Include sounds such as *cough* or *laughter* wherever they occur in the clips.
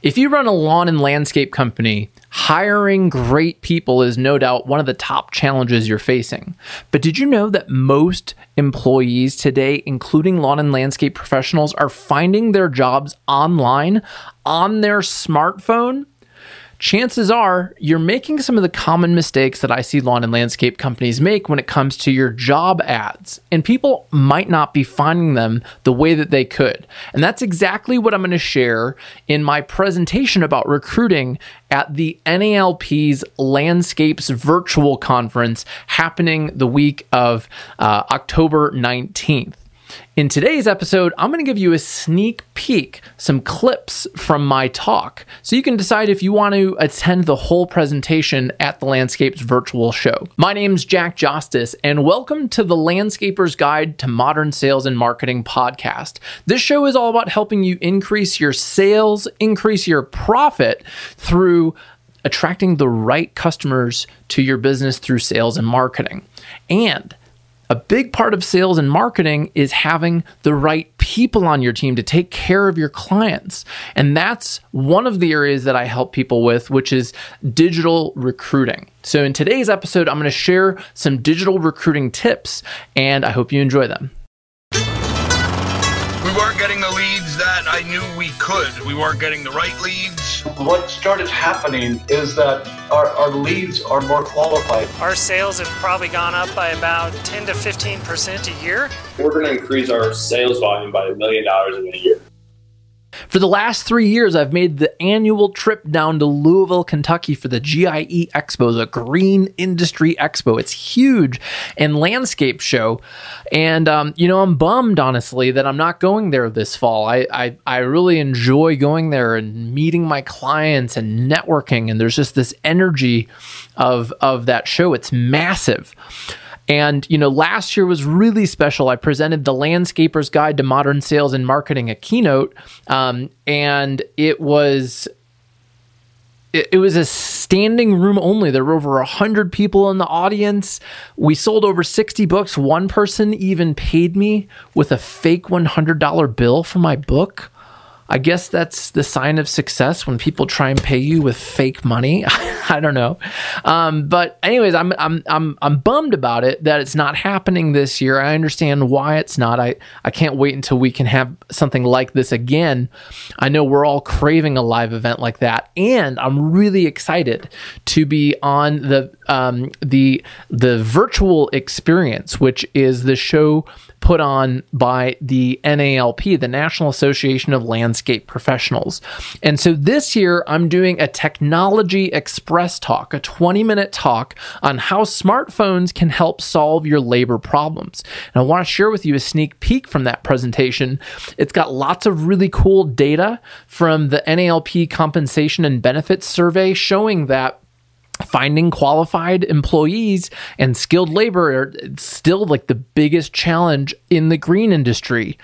If you run a lawn and landscape company, hiring great people is no doubt one of the top challenges you're facing. But did you know that most employees today, including lawn and landscape professionals, are finding their jobs online on their smartphone? Chances are you're making some of the common mistakes that I see lawn and landscape companies make when it comes to your job ads. And people might not be finding them the way that they could. And that's exactly what I'm going to share in my presentation about recruiting at the NALP's Landscapes virtual conference happening the week of uh, October 19th. In today's episode, I'm going to give you a sneak peek, some clips from my talk, so you can decide if you want to attend the whole presentation at the Landscapes virtual show. My name's Jack Jackson, and welcome to the Landscaper's Guide to Modern Sales and Marketing podcast. This show is all about helping you increase your sales, increase your profit through attracting the right customers to your business through sales and marketing. And a big part of sales and marketing is having the right people on your team to take care of your clients. And that's one of the areas that I help people with, which is digital recruiting. So, in today's episode, I'm going to share some digital recruiting tips, and I hope you enjoy them. We weren't getting the leads that I knew we could. We weren't getting the right leads. What started happening is that our, our leads are more qualified. Our sales have probably gone up by about 10 to 15% a year. We're going to increase our sales volume by a million dollars in a year. For the last three years, I've made the annual trip down to Louisville, Kentucky for the GIE Expo, the Green Industry Expo. It's huge and landscape show. And, um, you know, I'm bummed, honestly, that I'm not going there this fall. I, I, I really enjoy going there and meeting my clients and networking. And there's just this energy of, of that show. It's massive. And, you know, last year was really special. I presented the Landscaper's Guide to Modern Sales and Marketing, a keynote, um, and it was it, was a standing room only. There were over 100 people in the audience. We sold over 60 books. One person even paid me with a fake $100 bill for my book. I guess that's the sign of success when people try and pay you with fake money. *laughs* I don't know, um, but anyways, I'm I'm I'm I'm bummed about it that it's not happening this year. I understand why it's not. I I can't wait until we can have something like this again. I know we're all craving a live event like that, and I'm really excited to be on the um, the the virtual experience, which is the show put on by the NALP, the National Association of Landscape Professionals. And so this year, I'm doing a technology express talk, a 20 minute talk on how smartphones can help solve your labor problems. And I want to share with you a sneak peek from that presentation. It's got lots of really cool data from the NALP compensation and benefits survey showing that finding qualified employees and skilled labor are still like the biggest challenge in the green industry.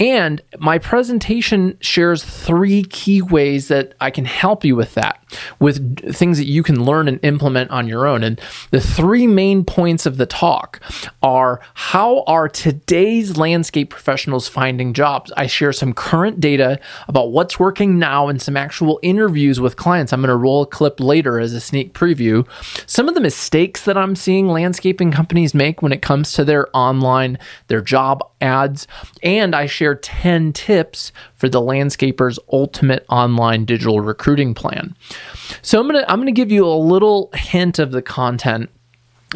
And my presentation shares three key ways that I can help you with that, with things that you can learn and implement on your own. And the three main points of the talk are how are today's landscape professionals finding jobs? I share some current data about what's working now and some actual interviews with clients. I'm going to roll a clip later as a sneak preview. Some of the mistakes that I'm seeing landscaping companies make when it comes to their online, their job ads, and I share share 10 tips for the landscaper's ultimate online digital recruiting plan. So I'm going to I'm going to give you a little hint of the content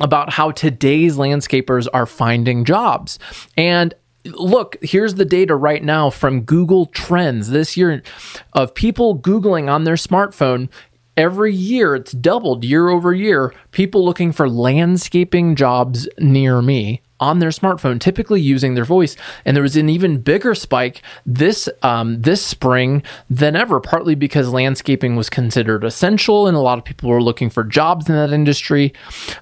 about how today's landscapers are finding jobs. And look, here's the data right now from Google Trends this year of people Googling on their smartphone. Every year, it's doubled year over year. People looking for landscaping jobs near me on their smartphone, typically using their voice. And there was an even bigger spike this um, this spring than ever, partly because landscaping was considered essential, and a lot of people were looking for jobs in that industry.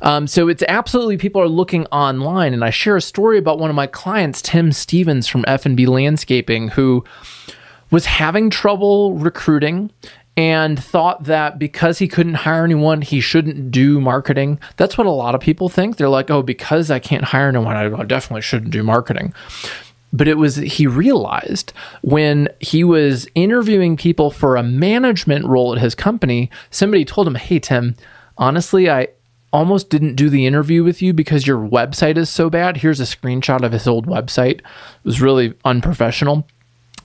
Um, so it's absolutely people are looking online. And I share a story about one of my clients, Tim Stevens from F and B Landscaping, who was having trouble recruiting and thought that because he couldn't hire anyone, he shouldn't do marketing. That's what a lot of people think. They're like, oh, because I can't hire anyone, I definitely shouldn't do marketing. but it was he realized when he was interviewing people for a management role at his company, somebody told him, Hey, Tim, honestly, I almost didn't do the interview with you because your website is so bad. Here's a screenshot of his old website. It was really unprofessional.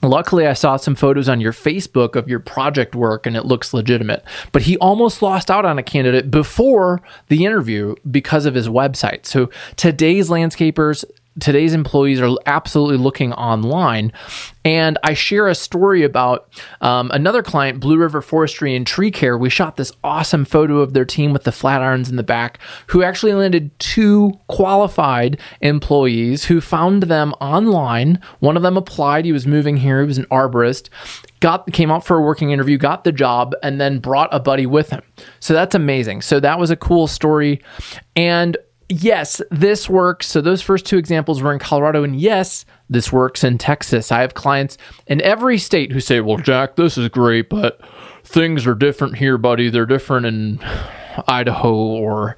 Luckily, I saw some photos on your Facebook of your project work and it looks legitimate. But he almost lost out on a candidate before the interview because of his website. So today's landscapers, today's employees are absolutely looking online. And I share a story about um, another client, Blue River Forestry and Tree Care. We shot this awesome photo of their team with the Flatirons in the back, who actually landed two qualified employees who found them online. One of them applied, he was moving here, he was an arborist got came out for a working interview, got the job, and then brought a buddy with him. So that's amazing. So that was a cool story. And yes, this works. So those first two examples were in Colorado, and yes, this works in Texas. I have clients in every state who say, "Well, Jack, this is great, but things are different here, buddy. They're different in *sighs* Idaho or."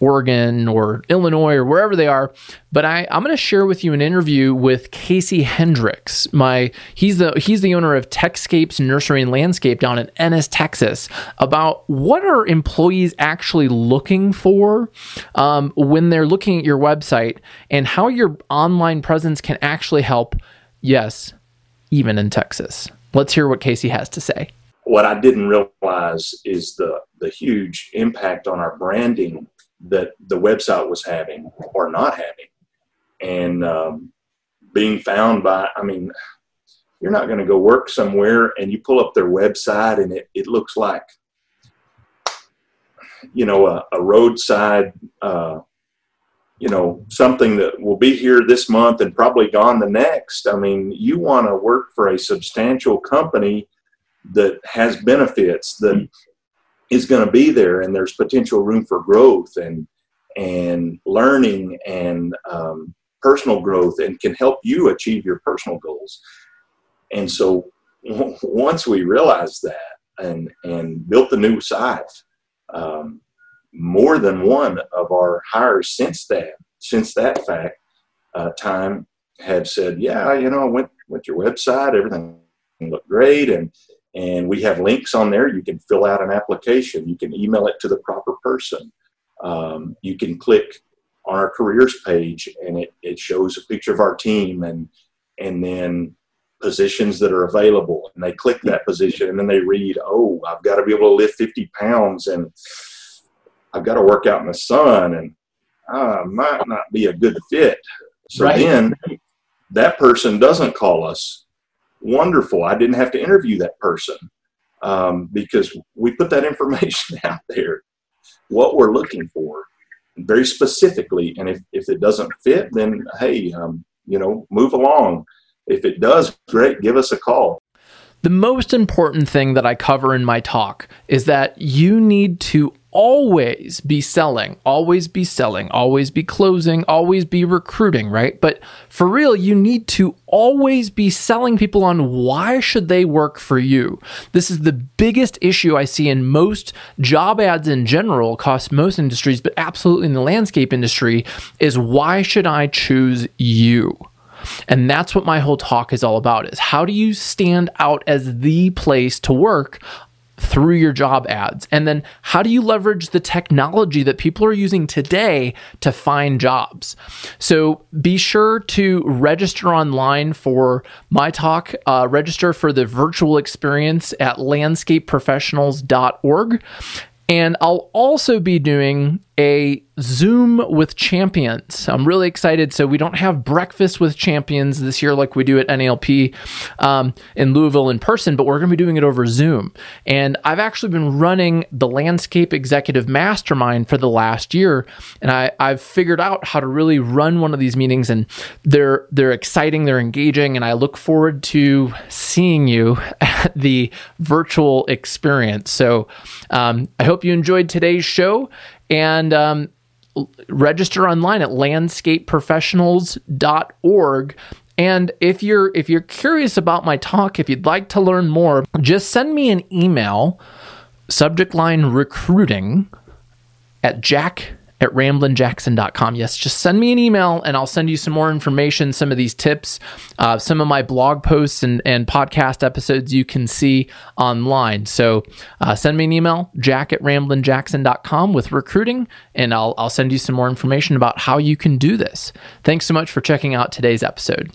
Oregon or Illinois or wherever they are. But I, I'm going to share with you an interview with Casey Hendricks. My he's the he's the owner of Techscapes Nursery and Landscape down in Ennis, Texas. About what are employees actually looking for um, when they're looking at your website and how your online presence can actually help. Yes, even in Texas. Let's hear what Casey has to say. What I didn't realize is the the huge impact on our branding that the website was having or not having. And um, being found by, I mean, you're not going to go work somewhere and you pull up their website and it, it looks like, you know, a, a roadside, uh, you know, something that will be here this month and probably gone the next. I mean, you want to work for a substantial company that has benefits that is going to be there and there's potential room for growth and and learning and um, personal growth and can help you achieve your personal goals. And so once we realized that and and built the new site um, more than one of our hires since that since that fact uh, time have said yeah you know i went with your website everything looked great and and we have links on there. You can fill out an application. You can email it to the proper person. Um, you can click on our careers page and it, it shows a picture of our team and and then positions that are available and they click that position and then they read oh i've got to be able to lift 50 pounds and i've got to work out in the sun and i might not be a good fit so right. then that person doesn't call us wonderful. I didn't have to interview that person um, because we put that *laughs* information out there, what we're looking for very specifically. And if, if it doesn't fit, then hey, um, you know, move along. If it does, great, give us a call. The most important thing that I cover in my talk is that you need to always be selling, always be selling, always be closing, always be recruiting, right? But for real, you need to always be selling people on why should they work for you. This is the biggest issue I see in most job ads in general across most industries, but absolutely in the landscape industry is why should I choose you? And that's what my whole talk is all about is how do you stand out as the place to work through your job ads? And then how do you leverage the technology that people are using today to find jobs? So be sure to register online for my talk. Uh, register for the virtual experience at landscapeprofessionals.org. And I'll also be doing a Zoom with champions. I'm really excited. So we don't have breakfast with champions this year like we do at NALP um, in Louisville in person, but we're going to be doing it over Zoom. And I've actually been running the Landscape Executive Mastermind for the last year, and I, I've figured out how to really run one of these meetings. And they're they're exciting, they're engaging, and I look forward to seeing you *laughs* at the virtual experience. So um, I hope you enjoyed today's show and um, register online at landscapeprofessionals.org and if you're if you're curious about my talk if you'd like to learn more just send me an email subject line recruiting at jack at ramblinjackson.com. Yes, just send me an email and I'll send you some more information, some of these tips, uh, some of my blog posts and, and podcast episodes you can see online. So uh, send me an email, jack at ramblinjackson.com with recruiting, and I'll, I'll send you some more information about how you can do this. Thanks so much for checking out today's episode.